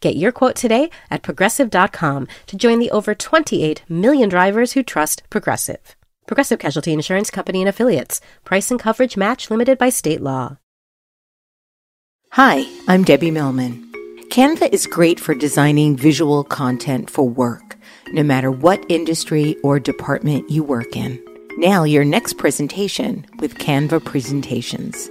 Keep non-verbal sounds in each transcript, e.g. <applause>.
Get your quote today at progressive.com to join the over 28 million drivers who trust Progressive. Progressive Casualty Insurance Company and Affiliates. Price and coverage match limited by state law. Hi, I'm Debbie Millman. Canva is great for designing visual content for work, no matter what industry or department you work in. Now, your next presentation with Canva Presentations.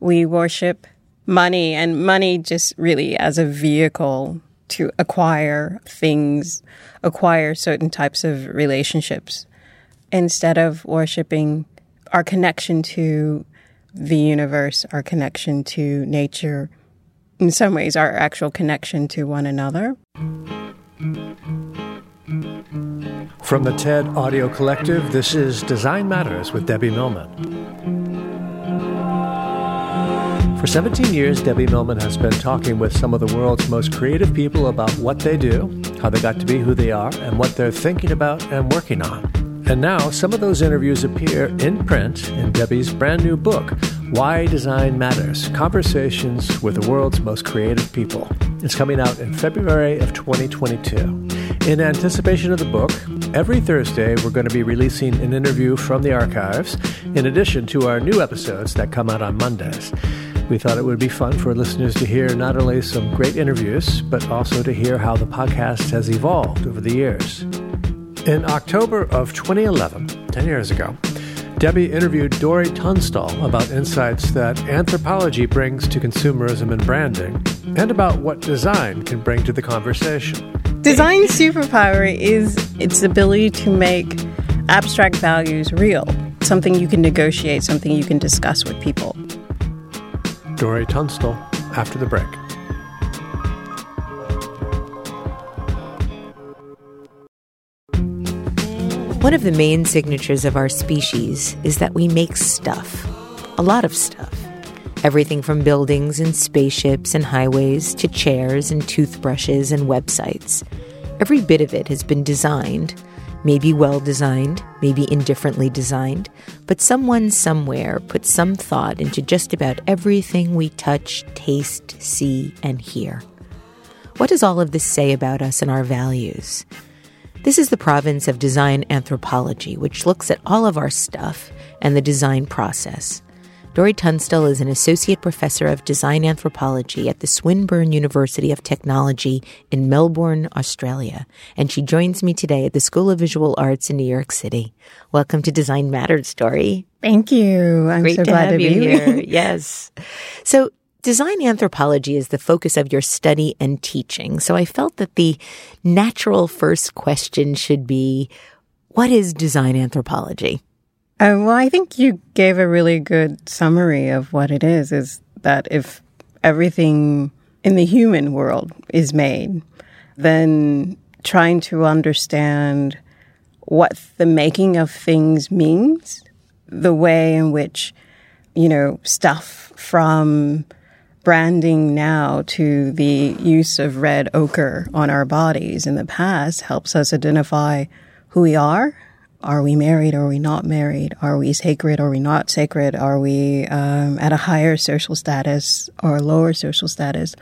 We worship money and money just really as a vehicle to acquire things, acquire certain types of relationships instead of worshiping our connection to the universe, our connection to nature, in some ways, our actual connection to one another. From the TED Audio Collective, this is Design Matters with Debbie Millman. For 17 years, Debbie Millman has been talking with some of the world's most creative people about what they do, how they got to be who they are, and what they're thinking about and working on. And now, some of those interviews appear in print in Debbie's brand new book, Why Design Matters Conversations with the World's Most Creative People. It's coming out in February of 2022. In anticipation of the book, every Thursday we're going to be releasing an interview from the archives, in addition to our new episodes that come out on Mondays. We thought it would be fun for listeners to hear not only some great interviews, but also to hear how the podcast has evolved over the years. In October of 2011, 10 years ago, Debbie interviewed Dori Tunstall about insights that anthropology brings to consumerism and branding, and about what design can bring to the conversation. Design superpower is its ability to make abstract values real, something you can negotiate, something you can discuss with people. Dori Tunstall after the break. One of the main signatures of our species is that we make stuff. A lot of stuff. Everything from buildings and spaceships and highways to chairs and toothbrushes and websites. Every bit of it has been designed, maybe well designed, maybe indifferently designed, but someone somewhere put some thought into just about everything we touch, taste, see, and hear. What does all of this say about us and our values? This is the province of design anthropology, which looks at all of our stuff and the design process. Dori Tunstall is an associate professor of design anthropology at the Swinburne University of Technology in Melbourne, Australia, and she joins me today at the School of Visual Arts in New York City. Welcome to Design Matters, Dori. Thank you. I'm Great so to glad have to you be here. <laughs> yes. So, design anthropology is the focus of your study and teaching. So, I felt that the natural first question should be what is design anthropology? Uh, well, I think you gave a really good summary of what it is. Is that if everything in the human world is made, then trying to understand what the making of things means, the way in which, you know, stuff from branding now to the use of red ochre on our bodies in the past helps us identify who we are are we married? Are we not married? Are we sacred? Are we not sacred? Are we um, at a higher social status or a lower social status?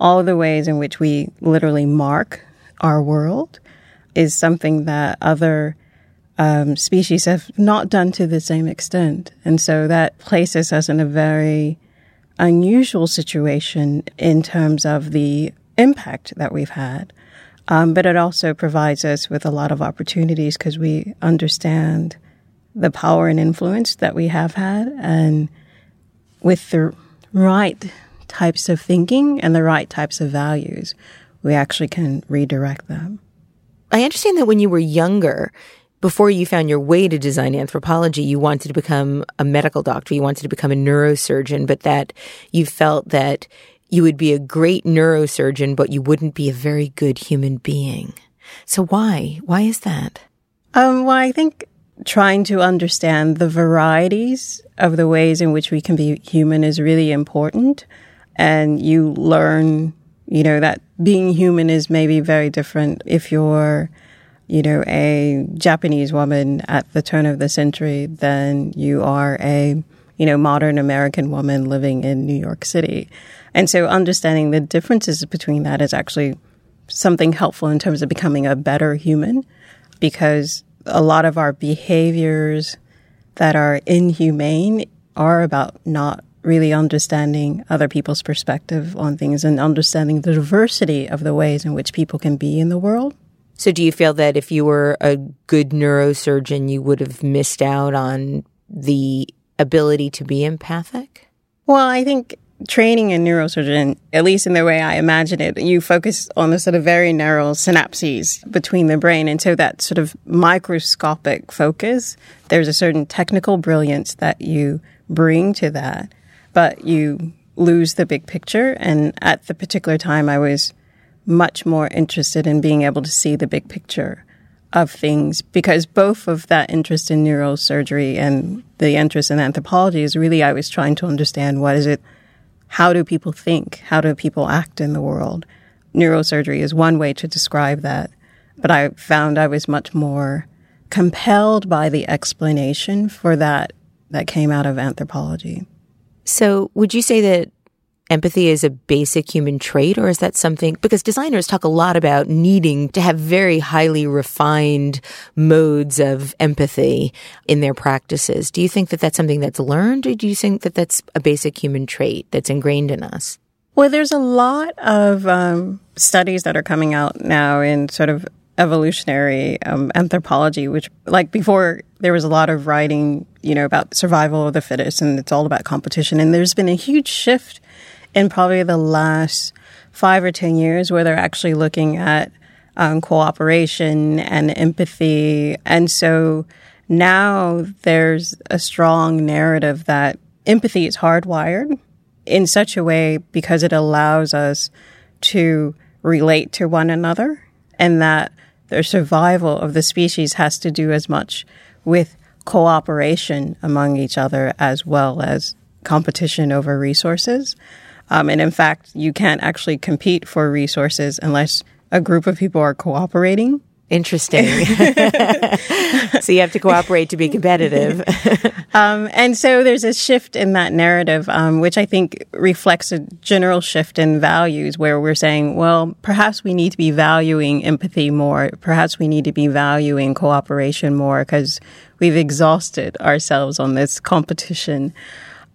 All the ways in which we literally mark our world is something that other um, species have not done to the same extent. And so that places us in a very unusual situation in terms of the impact that we've had. Um, but it also provides us with a lot of opportunities because we understand the power and influence that we have had. And with the right types of thinking and the right types of values, we actually can redirect them. I understand that when you were younger, before you found your way to design anthropology, you wanted to become a medical doctor, you wanted to become a neurosurgeon, but that you felt that you would be a great neurosurgeon, but you wouldn't be a very good human being. So why? Why is that? Um, well, I think trying to understand the varieties of the ways in which we can be human is really important. And you learn, you know, that being human is maybe very different if you're, you know, a Japanese woman at the turn of the century than you are a, you know, modern American woman living in New York City. And so understanding the differences between that is actually something helpful in terms of becoming a better human because a lot of our behaviors that are inhumane are about not really understanding other people's perspective on things and understanding the diversity of the ways in which people can be in the world. So, do you feel that if you were a good neurosurgeon, you would have missed out on the ability to be empathic? Well, I think training in neurosurgeon, at least in the way I imagine it, you focus on the sort of very narrow synapses between the brain. And so that sort of microscopic focus, there's a certain technical brilliance that you bring to that, but you lose the big picture. And at the particular time, I was much more interested in being able to see the big picture of things because both of that interest in neurosurgery and the interest in anthropology is really I was trying to understand what is it how do people think? How do people act in the world? Neurosurgery is one way to describe that. But I found I was much more compelled by the explanation for that that came out of anthropology. So, would you say that empathy is a basic human trait, or is that something? Because designers talk a lot about needing to have very highly refined modes of empathy in their practices. Do you think that that's something that's learned, or do you think that that's a basic human trait that's ingrained in us? Well, there's a lot of um, studies that are coming out now in sort of evolutionary um, anthropology, which, like before, there was a lot of writing, you know, about survival of the fittest, and it's all about competition. And there's been a huge shift in probably the last five or 10 years where they're actually looking at um, cooperation and empathy. And so now there's a strong narrative that empathy is hardwired in such a way because it allows us to relate to one another and that the survival of the species has to do as much with cooperation among each other as well as competition over resources. Um, and in fact, you can't actually compete for resources unless a group of people are cooperating. Interesting. <laughs> so you have to cooperate to be competitive. <laughs> um, and so there's a shift in that narrative, um, which I think reflects a general shift in values where we're saying, well, perhaps we need to be valuing empathy more. Perhaps we need to be valuing cooperation more because we've exhausted ourselves on this competition.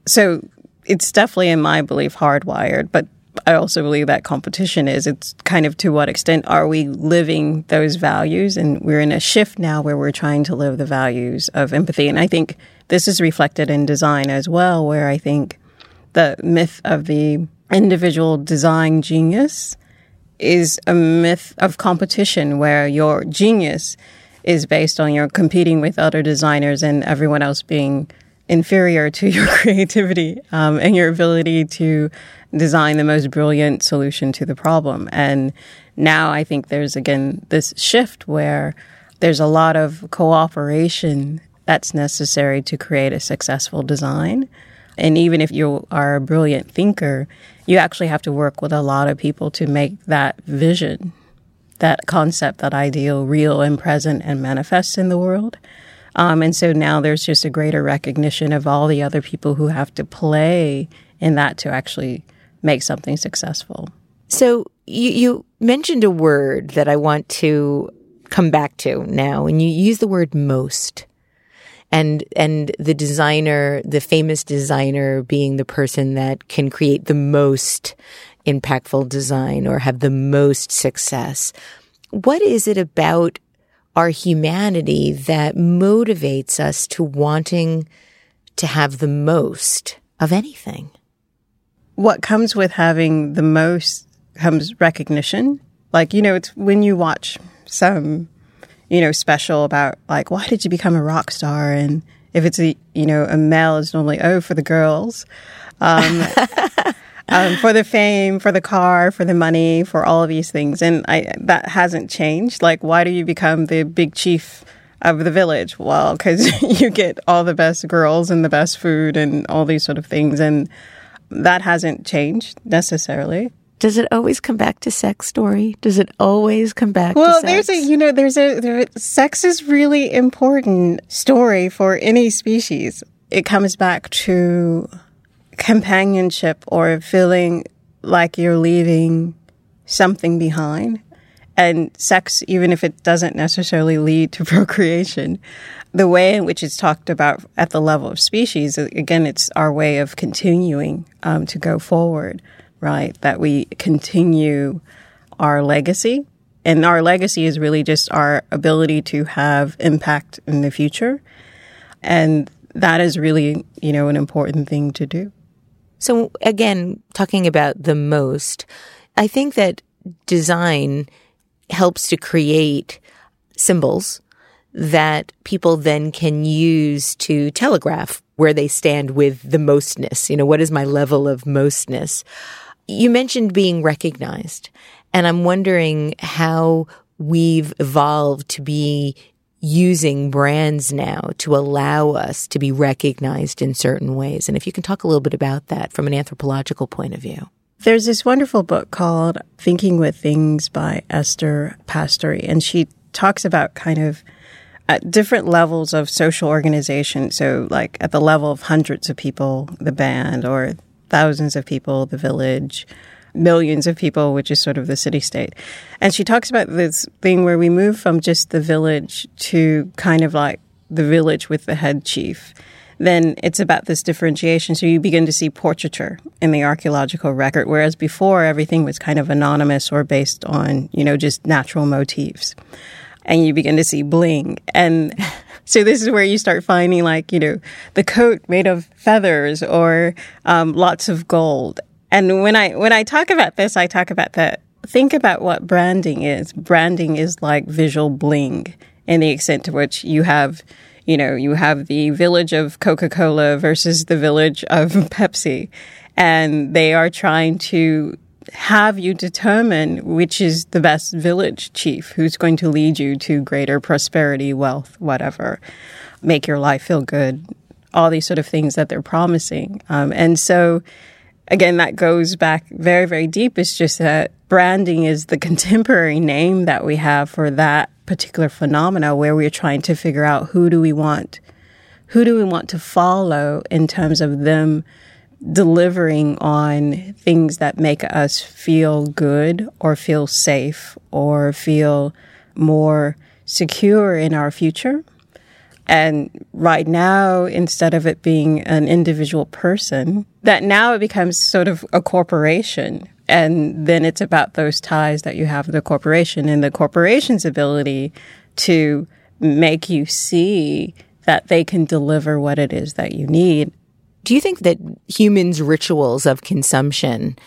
So it's definitely, in my belief, hardwired, but I also believe that competition is. It's kind of to what extent are we living those values? And we're in a shift now where we're trying to live the values of empathy. And I think this is reflected in design as well, where I think the myth of the individual design genius is a myth of competition where your genius is based on your competing with other designers and everyone else being inferior to <laughs> your creativity um, and your ability to design the most brilliant solution to the problem. And now I think there's again this shift where there's a lot of cooperation that's necessary to create a successful design. And even if you are a brilliant thinker, you actually have to work with a lot of people to make that vision, that concept, that ideal real and present and manifest in the world. Um, and so now there's just a greater recognition of all the other people who have to play in that to actually make something successful. So you, you mentioned a word that I want to come back to now, and you use the word most. And, and the designer, the famous designer being the person that can create the most impactful design or have the most success. What is it about our humanity that motivates us to wanting to have the most of anything? What comes with having the most comes recognition. Like, you know, it's when you watch some, you know, special about like, why did you become a rock star? And if it's a, you know, a male, it's normally, oh, for the girls. Um, <laughs> um, for the fame, for the car, for the money, for all of these things. And I, that hasn't changed. Like, why do you become the big chief of the village? Well, because <laughs> you get all the best girls and the best food and all these sort of things. And that hasn't changed necessarily. Does it always come back to sex story? Does it always come back to sex well, there's a, you know, there's a, there, sex is really important story for any species. It comes back to companionship or feeling like you're leaving something behind. And sex, even if it doesn't necessarily lead to <laughs> procreation, the way in which it's talked about at the level of species, again, it's our way of continuing um, to go forward, right? That we continue our legacy. And our legacy is really just our ability to have impact in the future. And that is really, you know, an important thing to do. So again, talking about the most, I think that design helps to create symbols that people then can use to telegraph where they stand with the mostness. You know, what is my level of mostness? You mentioned being recognized, and I'm wondering how we've evolved to be using brands now to allow us to be recognized in certain ways. And if you can talk a little bit about that from an anthropological point of view. There's this wonderful book called Thinking with Things by Esther Pasztory, and she talks about kind of at different levels of social organization. So, like at the level of hundreds of people, the band, or thousands of people, the village, millions of people, which is sort of the city state. And she talks about this thing where we move from just the village to kind of like the village with the head chief. Then it's about this differentiation. So you begin to see portraiture in the archaeological record, whereas before everything was kind of anonymous or based on, you know, just natural motifs. And you begin to see bling. And <laughs> so this is where you start finding like, you know, the coat made of feathers or um, lots of gold. And when I when I talk about this, I talk about that. Think about what branding is. Branding is like visual bling in the extent to which you have, you know, you have the village of Coca Cola versus the village of <laughs> Pepsi, and they are trying to have you determine which is the best village chief who's going to lead you to greater prosperity, wealth, whatever, make your life feel good, all these sort of things that they're promising. Um, and so again, that goes back very, very deep. It's just that branding is the contemporary name that we have for that particular phenomena where we're trying to figure out who do we want, who do we want to follow in terms of them delivering on things that make us feel good or feel safe or feel more secure in our future. And right now, instead of it being an individual person, that now it becomes sort of a corporation. And then it's about those ties that you have with the corporation and the corporation's ability to make you see that they can deliver what it is that you need. Do you think that humans' rituals of consumption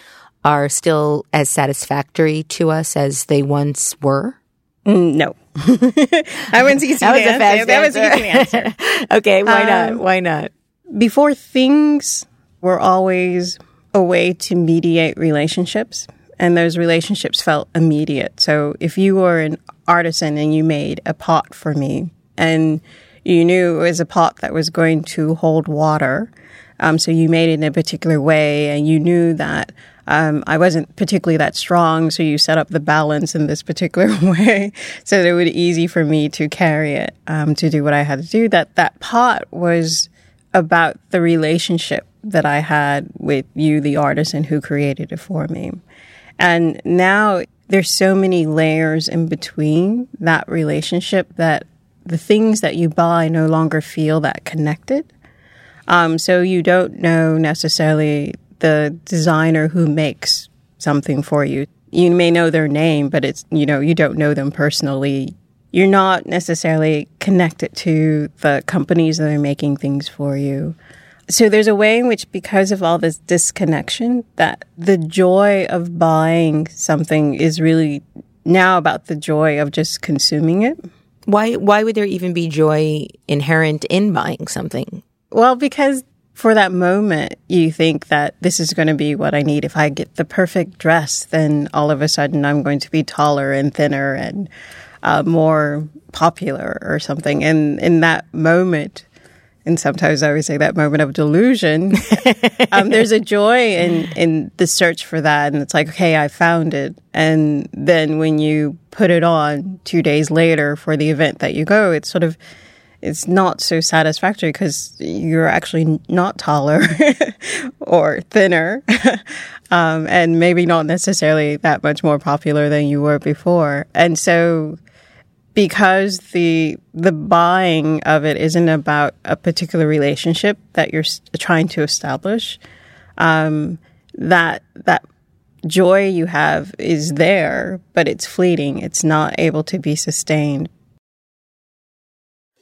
are still as satisfactory to us as they once were? Mm, no. <laughs> that was easy that was a fast That was easy answer. <laughs> okay, why um, not? Why not? Before things were always a way to mediate relationships, and those relationships felt immediate. So if you were an artisan and you made a pot for me, and you knew it was a pot that was going to hold water, um, so you made it in a particular way, and you knew that um, I wasn't particularly that strong, so you set up the balance in this particular <laughs> way so that it would be easy for me to carry it um, to do what I had to do. That that pot was about the relationship that I had with you, the artisan who created it for me. And now there's so many layers in between that relationship that the things that you buy no longer feel that connected. Um, so you don't know necessarily the designer who makes something for you. You may know their name, but it's, you know, you don't know them personally. You're not necessarily connected to the companies that are making things for you. So there's a way in which, because of all this disconnection, that the joy of buying something is really now about the joy of just consuming it. Why why would there even be joy inherent in buying something? Well, because for that moment, you think that this is going to be what I need. If I get the perfect dress, then all of a sudden I'm going to be taller and thinner and uh, more popular or something. And in that moment, and sometimes I always say that moment of delusion, <laughs> um, there's a joy in, in the search for that. And it's like, okay, I found it. And then when you put it on two days later for the event that you go, it's sort of, it's not so satisfactory because you're actually not taller <laughs> or thinner, <laughs> um, and maybe not necessarily that much more popular than you were before. And so, because the the buying of it isn't about a particular relationship that you're trying to establish, um, that that joy you have is there, but it's fleeting. It's not able to be sustained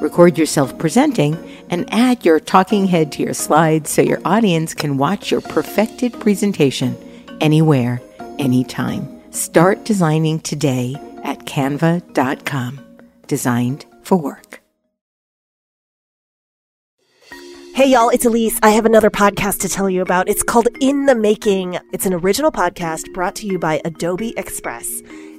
Record yourself presenting and add your talking head to your slides so your audience can watch your perfected presentation anywhere, anytime. Start designing today at canva.com. Designed for work. Hey y'all, it's Elise. I have another podcast to tell you about. It's called In the Making. It's an original podcast brought to you by Adobe Express.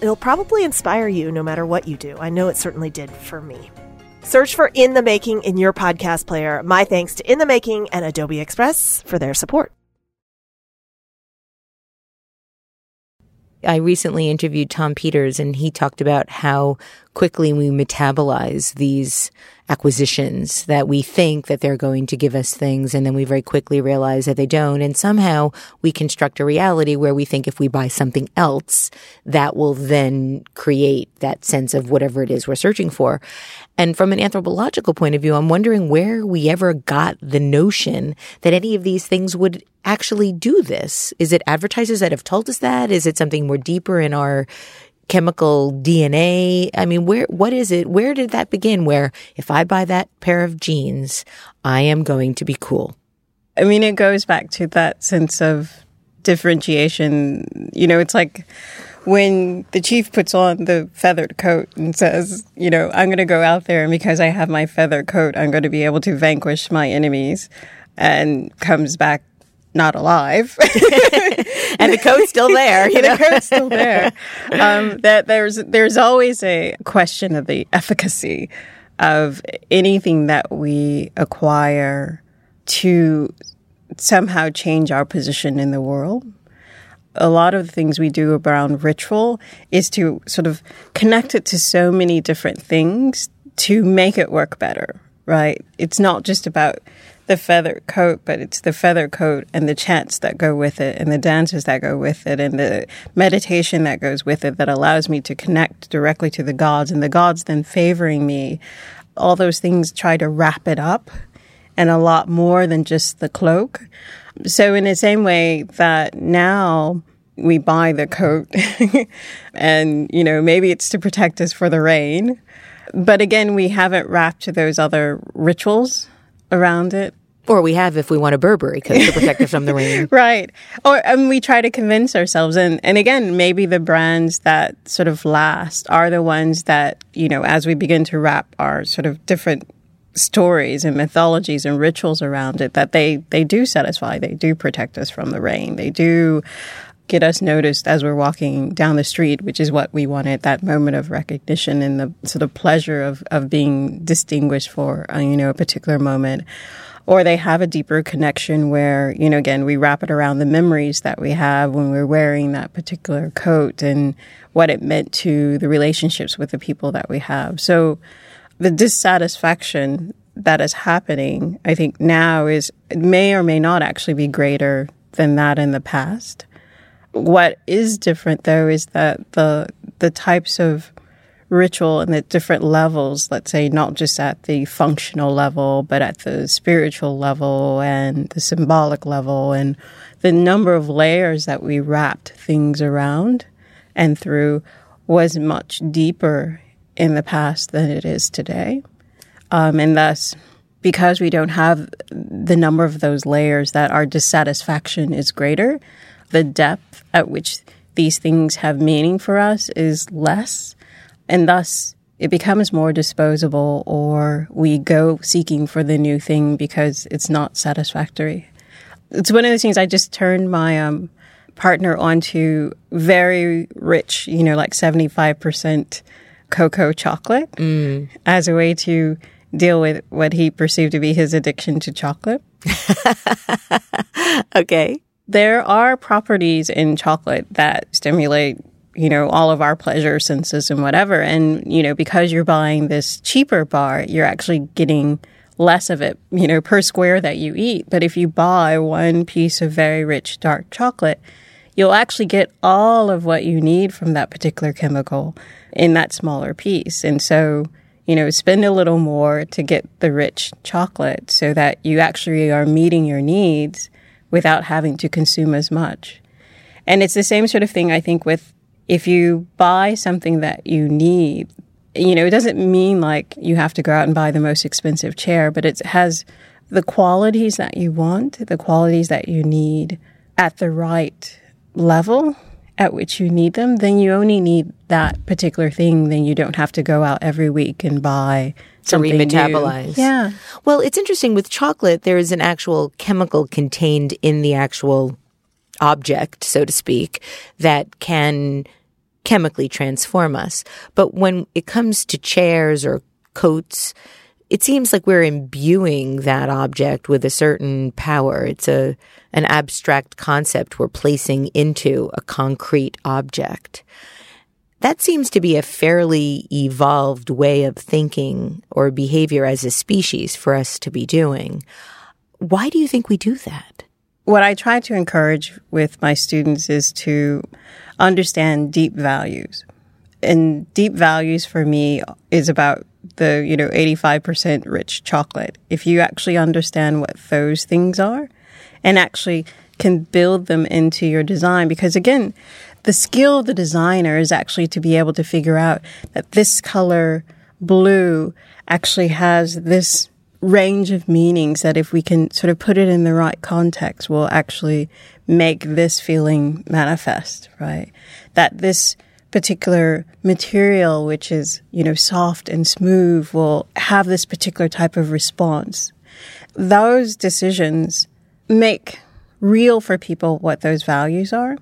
it'll probably inspire you no matter what you do. I know it certainly did for me. Search for In the Making in your podcast player. My thanks to In the Making and Adobe Express for their support. I recently interviewed Tom Peters and he talked about how quickly we metabolize these acquisitions that we think that they're going to give us things and then we very quickly realize that they don't. And somehow we construct a reality where we think if we buy something else that will then create that sense of whatever it is we're searching for. And from an anthropological point of view i'm wondering where we ever got the notion that any of these things would actually do this. Is it advertisers that have told us that? Is it something more deeper in our chemical DNA? I mean, where, what is it? Where did that begin? Where if I buy that pair of jeans, I am going to be cool. I mean, it goes back to that sense of differentiation. You know, it's like when the chief puts on the feathered coat and says, you know, I'm going to go out there and because I have my feathered coat, I'm going to be able to vanquish my enemies and comes back not alive. <laughs> and the code's still there. <laughs> You know? the coat's still there. <laughs> Um, that there's there's always a question of the efficacy of anything that we acquire to somehow change our position in the world. A lot of the things we do around ritual is to sort of connect it to so many different things to make it work better. right? It's not just about the feather coat, but it's the feather coat and the chants that go with it and the dances that go with it and the meditation that goes with it that allows me to connect directly to the gods and the gods then favoring me. All those things try to wrap it up and a lot more than just the cloak. So in the same way that now we buy the coat <laughs> and, you know, maybe it's to protect us for the rain. But again, we haven't wrapped to those other rituals around it. Or we have if we want a Burberry coat to protect us from the rain. <laughs> Right. Or and we try to convince ourselves and and again, maybe the brands that sort of last are the ones that, you know, as we begin to wrap our sort of different stories and mythologies and rituals around it that they they do satisfy, they do protect us from the rain. They do get us noticed as we're walking down the street, which is what we wanted that moment of recognition and the sort of pleasure of, of being distinguished for, uh, you know, a particular moment or they have a deeper connection where, you know, again, we wrap it around the memories that we have when we're wearing that particular coat and what it meant to the relationships with the people that we have. So the dissatisfaction that is happening, I think now is may or may not actually be greater than that in the past. What is different though is that the the types of ritual and the different levels, let's say not just at the functional level, but at the spiritual level and the symbolic level and the number of layers that we wrapped things around and through was much deeper in the past than it is today. Um, and thus, because we don't have the number of those layers, that our dissatisfaction is greater. The depth at which these things have meaning for us is less and thus it becomes more disposable or we go seeking for the new thing because it's not satisfactory. It's one of those things I just turned my um, partner onto very rich, you know, like 75% cocoa chocolate mm. as a way to deal with what he perceived to be his addiction to chocolate. <laughs> okay. There are properties in chocolate that stimulate you know, all of our pleasure senses and whatever. And, you know, because you're buying this cheaper bar, you're actually getting less of it, you know, per square that you eat. But if you buy one piece of very rich dark chocolate, you'll actually get all of what you need from that particular chemical in that smaller piece. And so, you know, spend a little more to get the rich chocolate so that you actually are meeting your needs without having to consume as much. And it's the same sort of thing, I think, with if you buy something that you need, you know, it doesn't mean like you have to go out and buy the most expensive chair, but it has the qualities that you want, the qualities that you need at the right level at which you need them, then you only need that particular thing. Then you don't have to go out every week and buy something to remetabolize. New. Yeah. Well, it's interesting with chocolate, there is an actual chemical contained in the actual object, so to speak, that can chemically transform us. But when it comes to chairs or coats, it seems like we're imbuing that object with a certain power. It's a an abstract concept we're placing into a concrete object. That seems to be a fairly evolved way of thinking or behavior as a species for us to be doing. Why do you think we do that? what I try to encourage with my students is to understand deep values. And deep values for me is about the, you know, 85% rich chocolate. If you actually understand what those things are and actually can build them into your design, because again, the skill of the designer is actually to be able to figure out that this color blue actually has this range of meanings that if we can sort of put it in the right context will actually make this feeling manifest, right? That this particular material, which is, you know, soft and smooth, will have this particular type of response. Those decisions make real for people what those values are.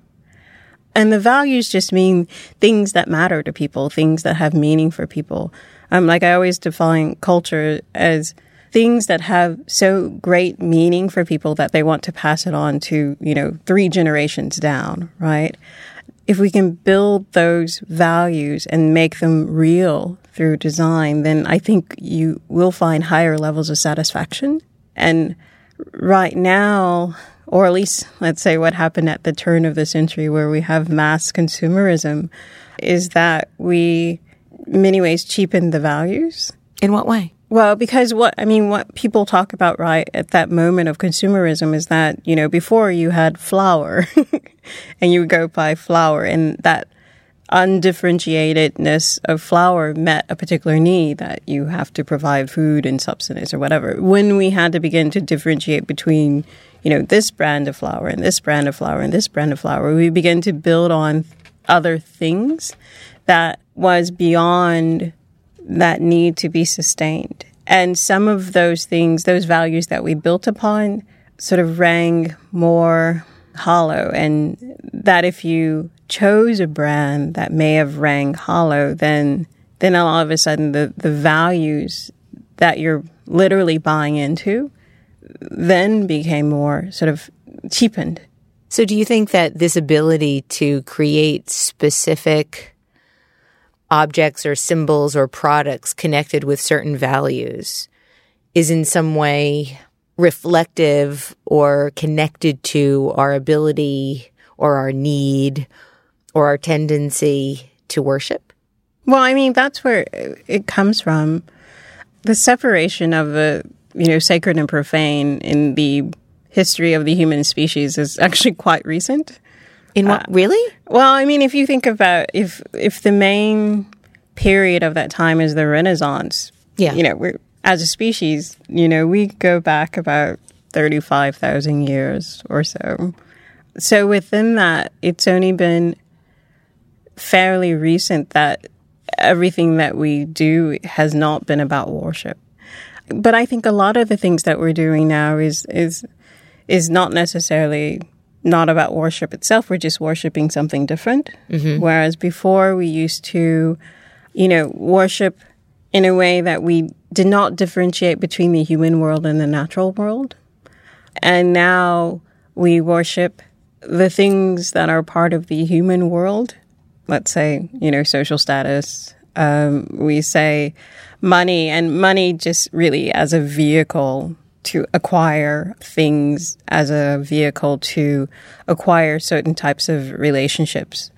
And the values just mean things that matter to people, things that have meaning for people. Um, like I always define culture as things that have so great meaning for people that they want to pass it on to, you know, three generations down, right? If we can build those values and make them real through design, then I think you will find higher levels of satisfaction. And right now, or at least let's say what happened at the turn of the century where we have mass consumerism, is that we, in many ways, cheapen the values. In what way? Well, because what I mean, what people talk about right at that moment of consumerism is that you know before you had flour, <laughs> and you would go buy flour, and that undifferentiatedness of flour met a particular need that you have to provide food and substance or whatever. When we had to begin to differentiate between, you know, this brand of flour and this brand of flour and this brand of flour, we begin to build on other things that was beyond that need to be sustained. And some of those things, those values that we built upon, sort of rang more hollow. And that if you chose a brand that may have rang hollow, then then all of a sudden the, the values that you're literally buying into then became more sort of cheapened. So do you think that this ability to create specific objects or symbols or products connected with certain values is in some way reflective or connected to our ability or our need or our tendency to worship? Well, I mean, that's where it comes from. The separation of the, you know, sacred and profane in the history of the human species is actually quite recent. In what? Uh, really? Well, I mean, if you think about if if the main period of that time is the Renaissance, yeah, you know, we're as a species, you know, we go back about thirty five thousand years or so. So within that, it's only been fairly recent that everything that we do has not been about worship. But I think a lot of the things that we're doing now is is is not necessarily not about worship itself. We're just worshiping something different. Mm-hmm. Whereas before we used to, you know, worship in a way that we did not differentiate between the human world and the natural world. And now we worship the things that are part of the human world. Let's say, you know, social status. Um, we say money and money just really as a vehicle to acquire things as a vehicle to acquire certain types of relationships.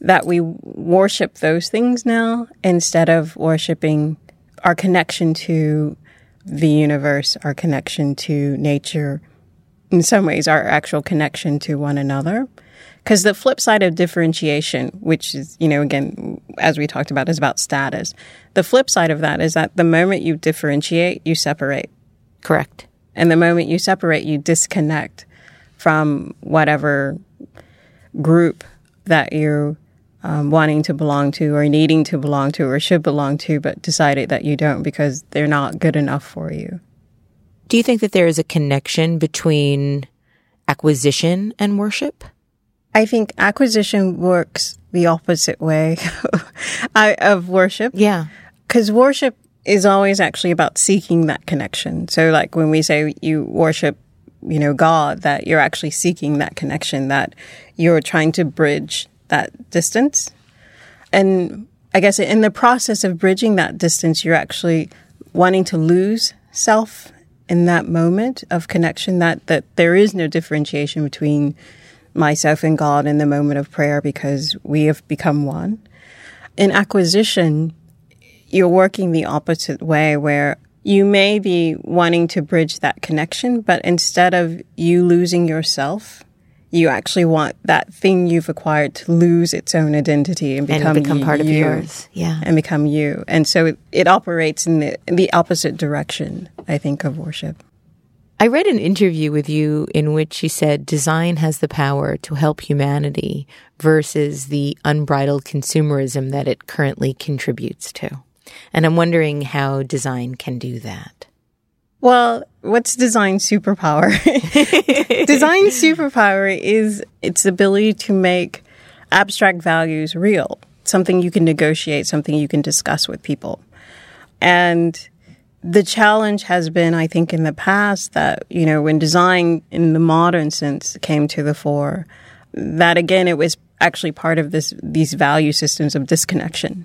That we worship those things now instead of worshiping our connection to the universe, our connection to nature, in some ways, our actual connection to one another. Because the flip side of differentiation, which is, you know, again, as we talked about, is about status. The flip side of that is that the moment you differentiate, you separate. Correct. And the moment you separate, you disconnect from whatever group that you're um, wanting to belong to or needing to belong to or should belong to, but decided that you don't because they're not good enough for you. Do you think that there is a connection between acquisition and worship? I think acquisition works the opposite way <laughs> of worship. Yeah. Because worship is always actually about seeking that connection. So, like when we say you worship, you know, God, that you're actually seeking that connection, that you're trying to bridge that distance. And I guess in the process of bridging that distance, you're actually wanting to lose self in that moment of connection, that, that there is no differentiation between myself and God in the moment of prayer because we have become one. In acquisition, you're working the opposite way where you may be wanting to bridge that connection, but instead of you losing yourself, you actually want that thing you've acquired to lose its own identity and become, and become you, part of yours. Yeah. And become you. And so it, it operates in the, in the opposite direction, I think, of worship. I read an interview with you in which you said design has the power to help humanity versus the unbridled consumerism that it currently contributes to. And I'm wondering how design can do that. Well, what's design superpower? <laughs> design superpower is its ability to make abstract values real, something you can negotiate, something you can discuss with people. And the challenge has been, I think, in the past that, you know, when design in the modern sense came to the fore, that again, it was actually part of this these value systems of disconnection.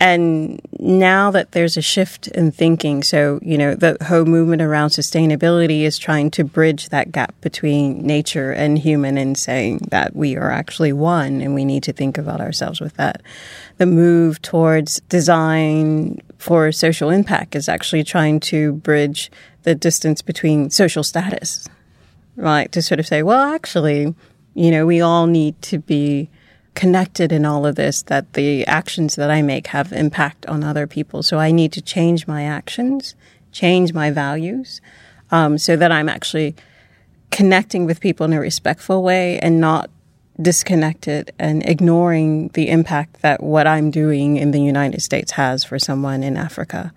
And now that there's a shift in thinking, so, you know, the whole movement around sustainability is trying to bridge that gap between nature and human and saying that we are actually one and we need to think about ourselves with that. The move towards design for social impact is actually trying to bridge the distance between social status, right? To sort of say, well, actually, you know, we all need to be connected in all of this that the actions that I make have impact on other people. So I need to change my actions, change my values, um, so that I'm actually connecting with people in a respectful way and not disconnected and ignoring the impact that what I'm doing in the United States has for someone in Africa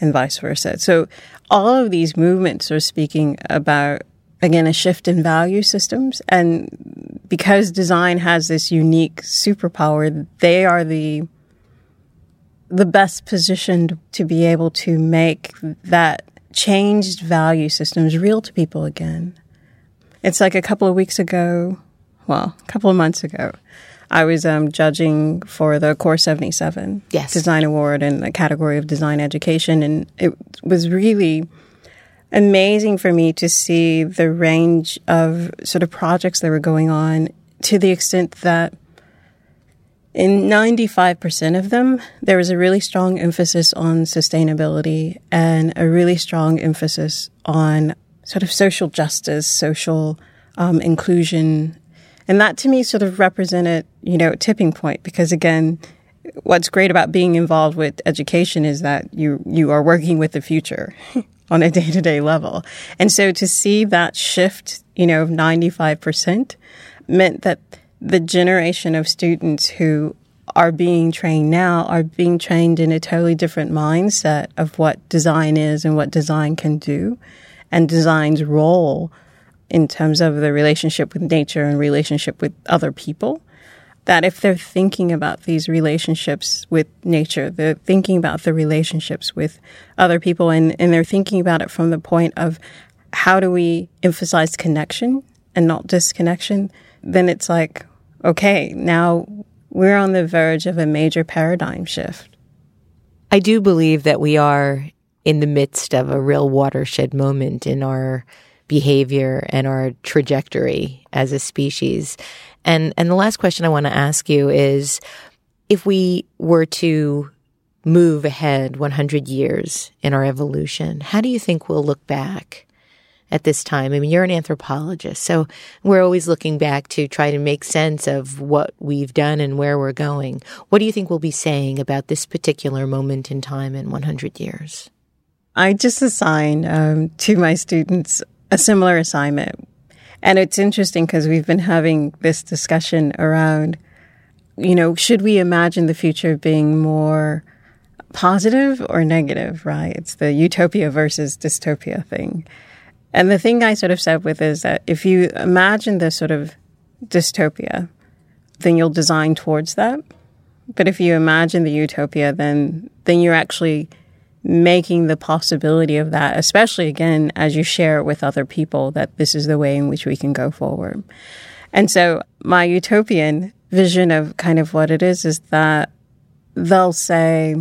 and vice versa. So all of these movements are speaking about again a shift in value systems and because design has this unique superpower, they are the the best positioned to be able to make that changed value systems real to people again. It's like a couple of weeks ago, well, a couple of months ago, I was um, judging for the Core 77 yes. Design Award in the category of design education, and it was really amazing for me to see the range of sort of projects that were going on to the extent that in 95% of them, there was a really strong emphasis on sustainability and a really strong emphasis on sort of social justice, social um, inclusion. And that to me sort of represented, you know, a tipping point because again, what's great about being involved with education is that you, you are working with the future. <laughs> on a day to day level. And so to see that shift, you know, of 95% meant that the generation of students who are being trained now are being trained in a totally different mindset of what design is and what design can do and design's role in terms of the relationship with nature and relationship with other people that if they're thinking about these relationships with nature, they're thinking about the relationships with other people, and, and they're thinking about it from the point of how do we emphasize connection and not disconnection, then it's like, okay, now we're on the verge of a major paradigm shift. I do believe that we are in the midst of a real watershed moment in our behavior and our trajectory as a species. And and the last question I want to ask you is if we were to move ahead 100 years in our evolution, how do you think we'll look back at this time? I mean, you're an anthropologist, so we're always looking back to try to make sense of what we've done and where we're going. What do you think we'll be saying about this particular moment in time in 100 years? I just assign um, to my students a similar assignment. And it's interesting because we've been having this discussion around, you know, should we imagine the future being more positive or negative, right? It's the utopia versus dystopia thing. And the thing I sort of said with is that if you imagine the sort of dystopia, then you'll design towards that. But if you imagine the utopia, then then you're actually making the possibility of that, especially again, as you share it with other people, that this is the way in which we can go forward. And so my utopian vision of kind of what it is is that they'll say,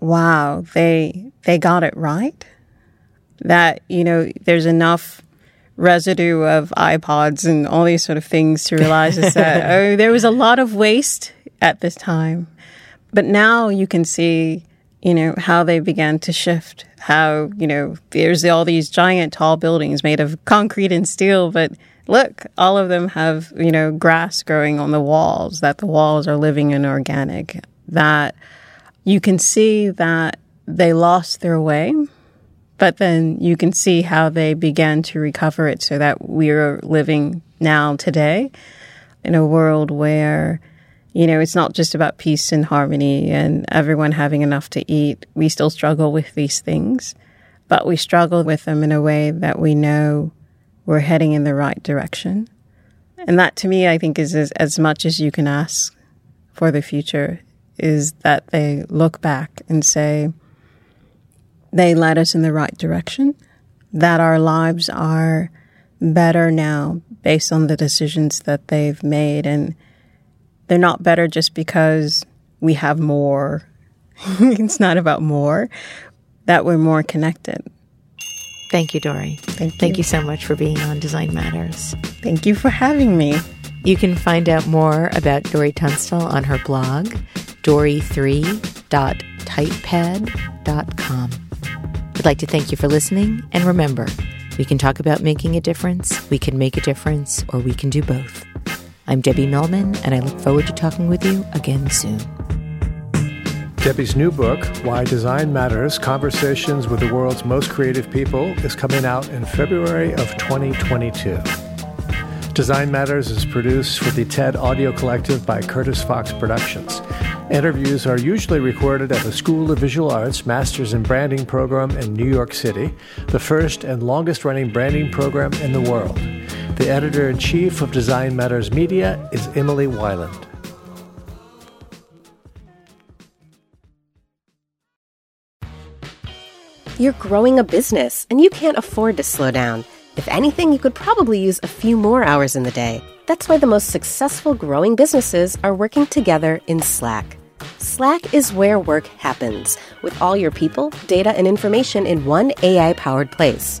wow, they, they got it right. That, you know, there's enough residue of iPods and all these sort of things to realize is that, <laughs> oh, there was a lot of waste at this time. But now you can see you know, how they began to shift, how, you know, there's all these giant tall buildings made of concrete and steel, but look, all of them have, you know, grass growing on the walls, that the walls are living and organic, that you can see that they lost their way, but then you can see how they began to recover it so that we're living now today in a world where you know, it's not just about peace and harmony and everyone having enough to eat. We still struggle with these things, but we struggle with them in a way that we know we're heading in the right direction. And that to me, I think is as, much as you can ask for the future is that they look back and say, they led us in the right direction, that our lives are better now based on the decisions that they've made. And they're not better just because we have more. <laughs> it's not about more, that we're more connected. Thank you, Dori. Thank you. Thank you so much for being on Design Matters. Thank you for having me. You can find out more about Dori Tunstall on her blog, dorie3.typepad.com. I'd like to thank you for listening, and remember, we can talk about making a difference, we can make a difference, or we can do both. I'm Debbie Millman, and I look forward to talking with you again soon. Debbie's new book, Why Design Matters Conversations with the World's Most Creative People, is coming out in February of 2022. Design Matters is produced for the TED Audio Collective by Curtis Fox Productions. Interviews are usually recorded at the School of Visual Arts Masters in Branding program in New York City, the first and longest running branding program in the world. The editor in chief of Design Matters Media is Emily Weiland. You're growing a business and you can't afford to slow down. If anything, you could probably use a few more hours in the day. That's why the most successful growing businesses are working together in Slack. Slack is where work happens, with all your people, data, and information in one AI powered place.